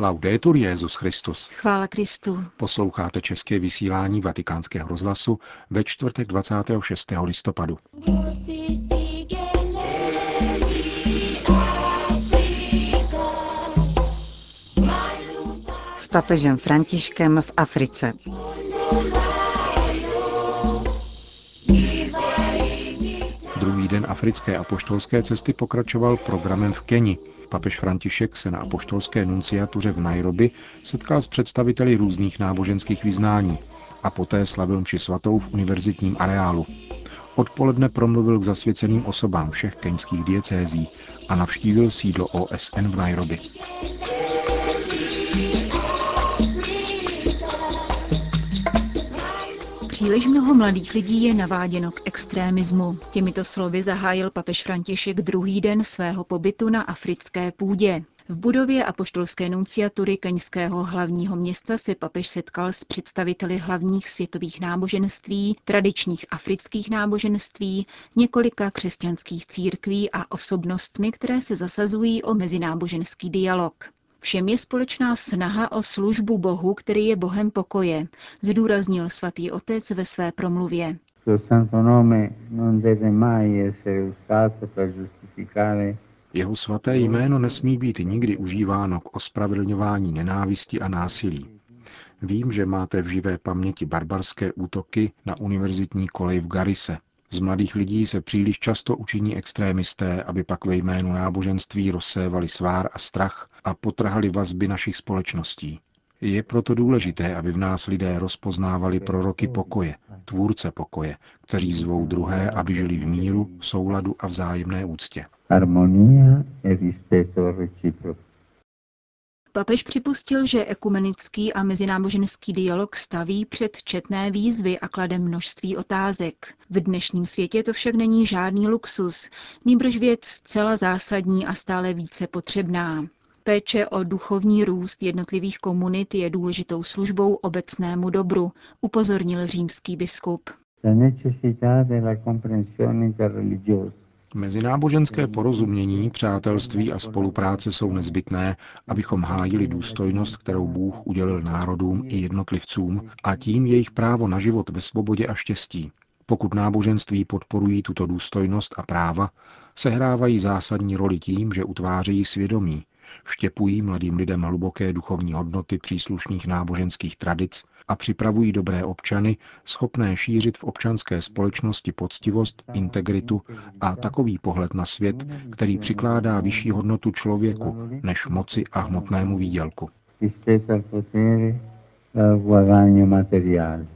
Laudetur Jezus Christus. Chvála Kristu. Posloucháte české vysílání Vatikánského rozhlasu ve čtvrtek 26. listopadu. S papežem Františkem v Africe. Africké apoštolské cesty pokračoval programem v Keni. Papež František se na apoštolské nunciatuře v Nairobi setkal s představiteli různých náboženských vyznání a poté slavil mši svatou v univerzitním areálu. Odpoledne promluvil k zasvěceným osobám všech keňských diecézí a navštívil sídlo OSN v Nairobi. Příliš mnoho mladých lidí je naváděno k extrémismu. Těmito slovy zahájil papež František druhý den svého pobytu na africké půdě. V budově apoštolské nunciatury keňského hlavního města se papež setkal s představiteli hlavních světových náboženství, tradičních afrických náboženství, několika křesťanských církví a osobnostmi, které se zasazují o mezináboženský dialog. Všem je společná snaha o službu Bohu, který je Bohem pokoje, zdůraznil svatý otec ve své promluvě. Jeho svaté jméno nesmí být nikdy užíváno k ospravedlňování nenávisti a násilí. Vím, že máte v živé paměti barbarské útoky na univerzitní kolej v Garise, z mladých lidí se příliš často učiní extrémisté, aby pak ve jménu náboženství rozsévali svár a strach a potrhali vazby našich společností. Je proto důležité, aby v nás lidé rozpoznávali proroky pokoje, tvůrce pokoje, kteří zvou druhé, aby žili v míru, souladu a vzájemné úctě. Harmonia e rispetto reciproco. Papež připustil, že ekumenický a mezináboženský dialog staví před četné výzvy a klade množství otázek. V dnešním světě to však není žádný luxus, nýbrž věc zcela zásadní a stále více potřebná. Péče o duchovní růst jednotlivých komunit je důležitou službou obecnému dobru, upozornil římský biskup. Mezináboženské porozumění, přátelství a spolupráce jsou nezbytné, abychom hájili důstojnost, kterou Bůh udělil národům i jednotlivcům a tím jejich právo na život ve svobodě a štěstí. Pokud náboženství podporují tuto důstojnost a práva, sehrávají zásadní roli tím, že utvářejí svědomí, vštěpují mladým lidem hluboké duchovní hodnoty příslušných náboženských tradic a připravují dobré občany, schopné šířit v občanské společnosti poctivost, integritu a takový pohled na svět, který přikládá vyšší hodnotu člověku než moci a hmotnému výdělku.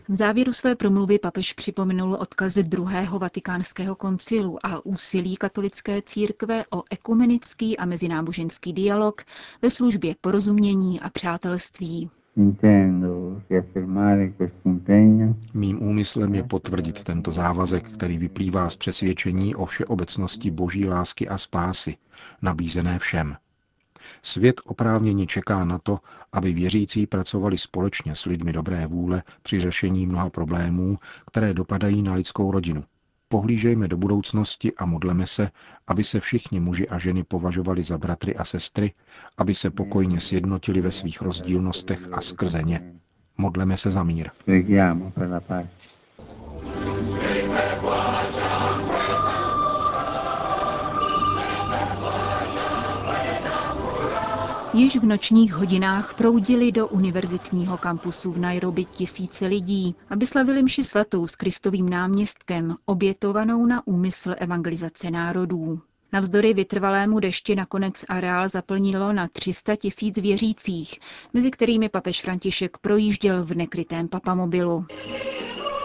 V závěru své promluvy papež připomenul odkazy druhého vatikánského koncilu a úsilí katolické církve o ekumenický a mezináboženský dialog ve službě porozumění a přátelství. Mým úmyslem je potvrdit tento závazek, který vyplývá z přesvědčení o všeobecnosti boží lásky a spásy, nabízené všem. Svět oprávněně čeká na to, aby věřící pracovali společně s lidmi dobré vůle při řešení mnoha problémů, které dopadají na lidskou rodinu. Pohlížejme do budoucnosti a modleme se, aby se všichni muži a ženy považovali za bratry a sestry, aby se pokojně sjednotili ve svých rozdílnostech a skrze ně. Modleme se za mír. Již v nočních hodinách proudili do univerzitního kampusu v Nairobi tisíce lidí, aby slavili mši svatou s Kristovým náměstkem, obětovanou na úmysl evangelizace národů. Navzdory vytrvalému dešti nakonec areál zaplnilo na 300 tisíc věřících, mezi kterými papež František projížděl v nekrytém papamobilu.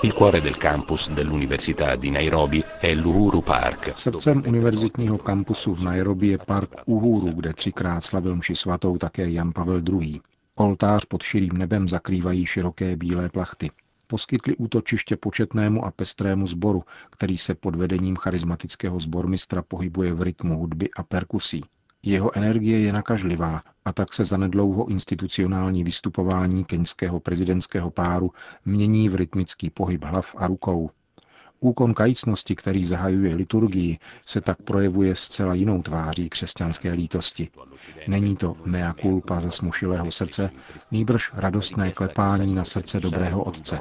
Il cuore del campus dell'Università di Nairobi è l'Uhuru Park. Srdcem univerzitního kampusu v Nairobi je park Uhuru, kde třikrát slavil mši svatou také Jan Pavel II. Oltář pod širým nebem zakrývají široké bílé plachty. Poskytli útočiště početnému a pestrému sboru, který se pod vedením charismatického sbormistra pohybuje v rytmu hudby a perkusí. Jeho energie je nakažlivá a tak se zanedlouho institucionální vystupování keňského prezidentského páru mění v rytmický pohyb hlav a rukou. Úkon kajícnosti, který zahajuje liturgii, se tak projevuje zcela jinou tváří křesťanské lítosti. Není to mea culpa ze smušilého srdce, nýbrž radostné klepání na srdce dobrého otce.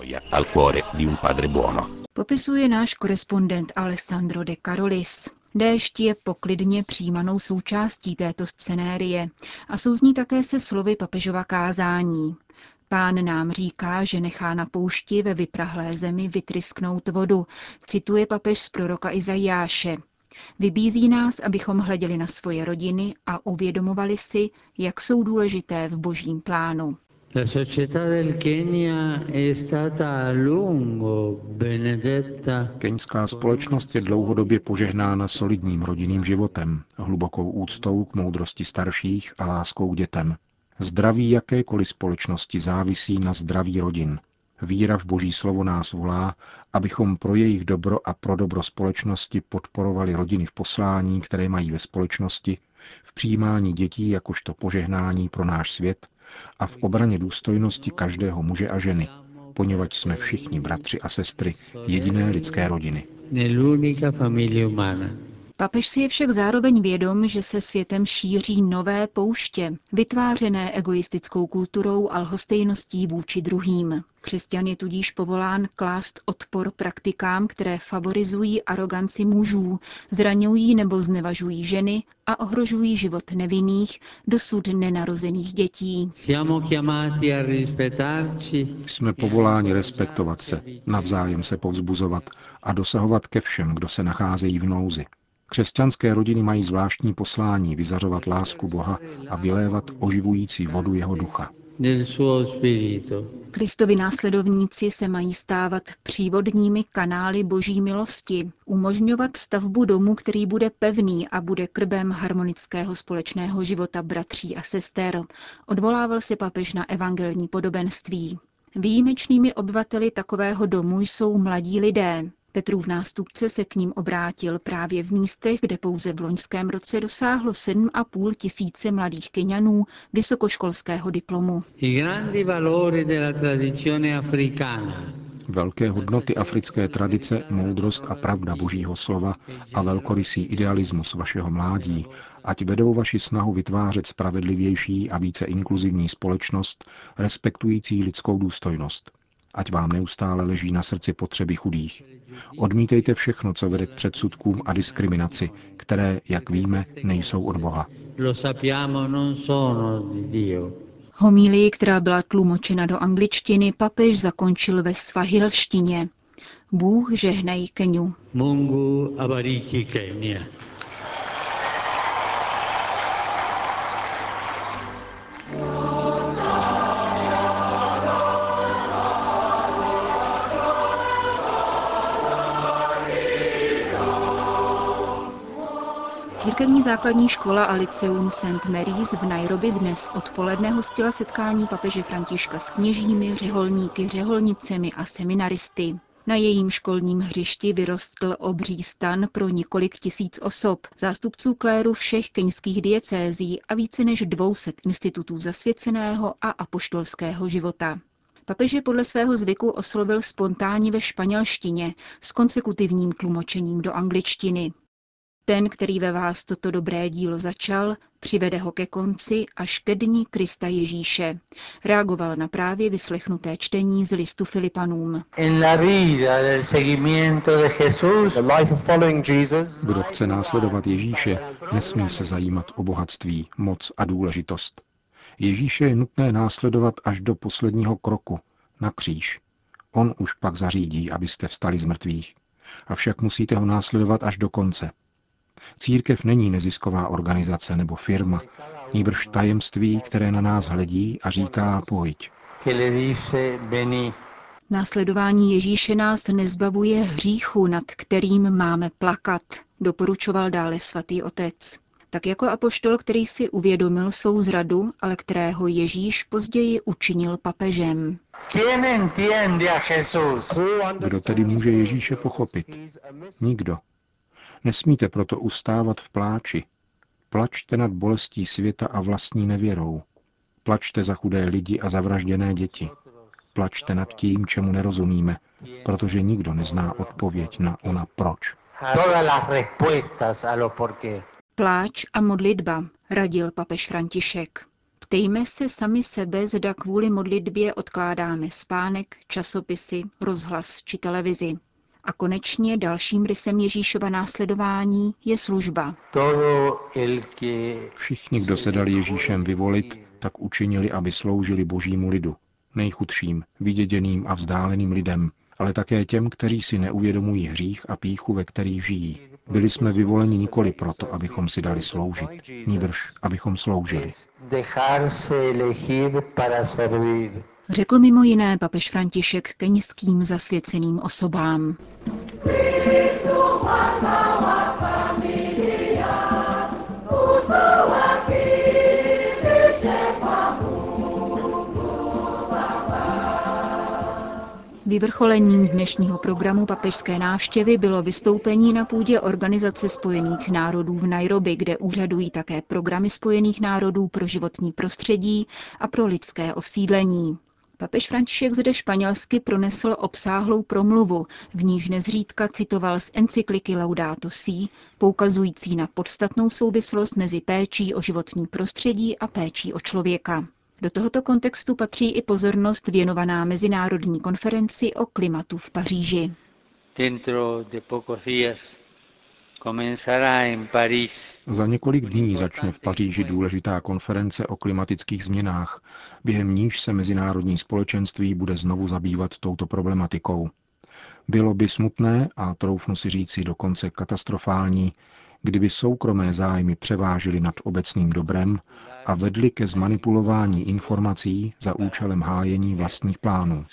Popisuje náš korespondent Alessandro de Carolis. Déšť je poklidně přijímanou součástí této scenérie a souzní také se slovy papežova kázání. Pán nám říká, že nechá na poušti ve vyprahlé zemi vytrysknout vodu, cituje papež z proroka Izajáše. Vybízí nás, abychom hleděli na svoje rodiny a uvědomovali si, jak jsou důležité v božím plánu. Keňská společnost je dlouhodobě požehnána solidním rodinným životem, hlubokou úctou k moudrosti starších a láskou k dětem. Zdraví jakékoliv společnosti závisí na zdraví rodin. Víra v Boží slovo nás volá, abychom pro jejich dobro a pro dobro společnosti podporovali rodiny v poslání, které mají ve společnosti, v přijímání dětí jakožto požehnání pro náš svět a v obraně důstojnosti každého muže a ženy, poněvadž jsme všichni bratři a sestry jediné lidské rodiny. Papež si je však zároveň vědom, že se světem šíří nové pouště, vytvářené egoistickou kulturou a lhostejností vůči druhým. Křesťan je tudíž povolán klást odpor praktikám, které favorizují aroganci mužů, zraňují nebo znevažují ženy a ohrožují život nevinných, dosud nenarozených dětí. Jsme povoláni respektovat se, navzájem se povzbuzovat a dosahovat ke všem, kdo se nacházejí v nouzi. Křesťanské rodiny mají zvláštní poslání vyzařovat lásku Boha a vylévat oživující vodu jeho ducha. Kristovi následovníci se mají stávat přívodními kanály boží milosti, umožňovat stavbu domu, který bude pevný a bude krbem harmonického společného života bratří a sester, odvolával se papež na evangelní podobenství. Výjimečnými obyvateli takového domu jsou mladí lidé, Petrův nástupce se k ním obrátil právě v místech, kde pouze v loňském roce dosáhlo 7,5 tisíce mladých Kenianů vysokoškolského diplomu. Velké hodnoty africké tradice, moudrost a pravda Božího slova a velkorysý idealismus vašeho mládí, ať vedou vaši snahu vytvářet spravedlivější a více inkluzivní společnost, respektující lidskou důstojnost ať vám neustále leží na srdci potřeby chudých. Odmítejte všechno, co vede k předsudkům a diskriminaci, které, jak víme, nejsou od Boha. Homílii, která byla tlumočena do angličtiny, papež zakončil ve svahilštině. Bůh žehnej Keniu. Mungu abariki Kenya. Církevní základní škola a liceum St. Mary's v Nairobi dnes odpoledne hostila setkání papeže Františka s kněžími, řeholníky, řeholnicemi a seminaristy. Na jejím školním hřišti vyrostl obří stan pro několik tisíc osob, zástupců kléru všech keňských diecézí a více než 200 institutů zasvěceného a apoštolského života. Papeže podle svého zvyku oslovil spontánně ve španělštině s konsekutivním tlumočením do angličtiny. Ten, který ve vás toto dobré dílo začal, přivede ho ke konci až ke dní Krista Ježíše. Reagoval na právě vyslechnuté čtení z listu Filipanům. Kdo chce následovat Ježíše, nesmí se zajímat o bohatství, moc a důležitost. Ježíše je nutné následovat až do posledního kroku, na kříž. On už pak zařídí, abyste vstali z mrtvých. Avšak musíte ho následovat až do konce, Církev není nezisková organizace nebo firma, nýbrž tajemství, které na nás hledí a říká pojď. Následování Ježíše nás nezbavuje hříchu, nad kterým máme plakat, doporučoval dále svatý otec. Tak jako apoštol, který si uvědomil svou zradu, ale kterého Ježíš později učinil papežem. Kdo tedy může Ježíše pochopit? Nikdo. Nesmíte proto ustávat v pláči. Plačte nad bolestí světa a vlastní nevěrou. Plačte za chudé lidi a zavražděné děti. neplačte nad tím, čemu nerozumíme, protože nikdo nezná odpověď na ona proč. Pláč a modlitba, radil papež František. Ptejme se sami sebe, zda kvůli modlitbě odkládáme spánek, časopisy, rozhlas či televizi. A konečně dalším rysem Ježíšova následování je služba. Všichni, kdo se dali Ježíšem vyvolit, tak učinili, aby sloužili božímu lidu, nejchudším, vyděděným a vzdáleným lidem, ale také těm, kteří si neuvědomují hřích a píchu, ve kterých žijí. Byli jsme vyvoleni nikoli proto, abychom si dali sloužit, níbrž abychom sloužili. Řekl mimo jiné papež František keňským zasvěceným osobám. Vyvrcholením dnešního programu papežské návštěvy bylo vystoupení na půdě Organizace spojených národů v Nairobi, kde úřadují také programy spojených národů pro životní prostředí a pro lidské osídlení. Papež František zde španělsky pronesl obsáhlou promluvu, v níž nezřídka citoval z encykliky Laudato Si, poukazující na podstatnou souvislost mezi péčí o životní prostředí a péčí o člověka. Do tohoto kontextu patří i pozornost věnovaná Mezinárodní konferenci o klimatu v Paříži. Za několik dní začne v Paříži důležitá konference o klimatických změnách, během níž se mezinárodní společenství bude znovu zabývat touto problematikou. Bylo by smutné a troufnu si říci dokonce katastrofální, kdyby soukromé zájmy převážily nad obecným dobrem a vedly ke zmanipulování informací za účelem hájení vlastních plánů.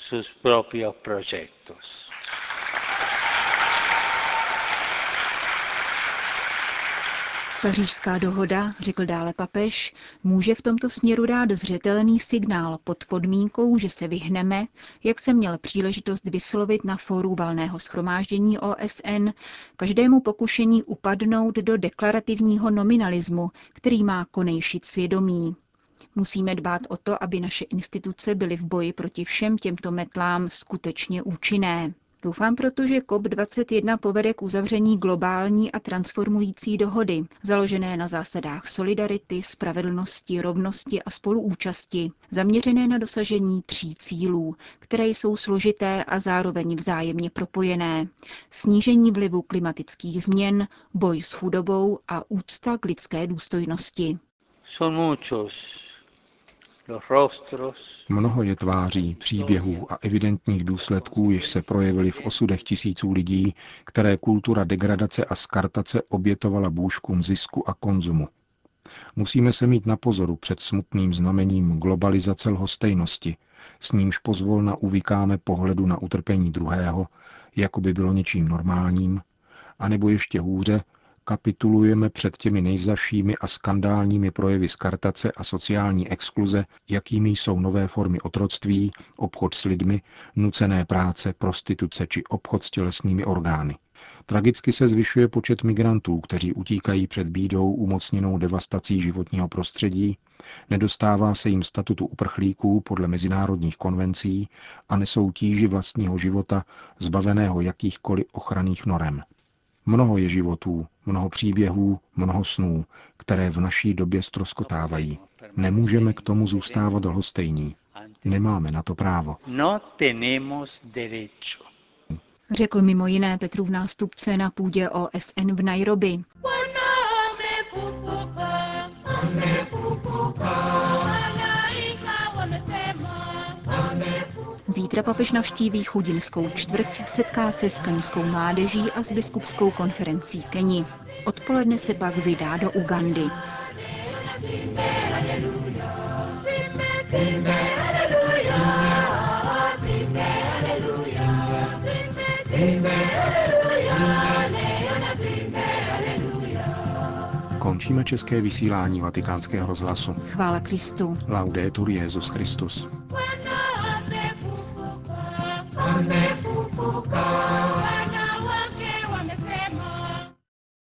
Pařížská dohoda, řekl dále papež, může v tomto směru dát zřetelný signál pod podmínkou, že se vyhneme, jak se měl příležitost vyslovit na fóru valného schromáždění OSN, každému pokušení upadnout do deklarativního nominalismu, který má konejšit svědomí. Musíme dbát o to, aby naše instituce byly v boji proti všem těmto metlám skutečně účinné. Doufám proto, že COP21 povede k uzavření globální a transformující dohody, založené na zásadách solidarity, spravedlnosti, rovnosti a spoluúčasti, zaměřené na dosažení tří cílů, které jsou složité a zároveň vzájemně propojené. Snížení vlivu klimatických změn, boj s chudobou a úcta k lidské důstojnosti. Son muchos Mnoho je tváří, příběhů a evidentních důsledků, jež se projevily v osudech tisíců lidí, které kultura degradace a skartace obětovala bůžkům zisku a konzumu. Musíme se mít na pozoru před smutným znamením globalizace lhostejnosti, s nímž pozvolna uvykáme pohledu na utrpení druhého, jako by bylo něčím normálním, anebo ještě hůře, kapitulujeme před těmi nejzašími a skandálními projevy skartace a sociální exkluze, jakými jsou nové formy otroctví, obchod s lidmi, nucené práce, prostituce či obchod s tělesnými orgány. Tragicky se zvyšuje počet migrantů, kteří utíkají před bídou umocněnou devastací životního prostředí, nedostává se jim statutu uprchlíků podle mezinárodních konvencí a nesou tíži vlastního života, zbaveného jakýchkoliv ochranných norem. Mnoho je životů, mnoho příběhů, mnoho snů, které v naší době stroskotávají. Nemůžeme k tomu zůstávat lhostejní. Nemáme na to právo. No Řekl mimo jiné Petrův nástupce na půdě OSN v Nairobi. Zítra papež navštíví chudinskou čtvrť, setká se s keňskou mládeží a s biskupskou konferencí Keni. Odpoledne se pak vydá do Ugandy. Končíme české vysílání vatikánského rozhlasu. Chvála Kristu. Laudetur Jezus Christus.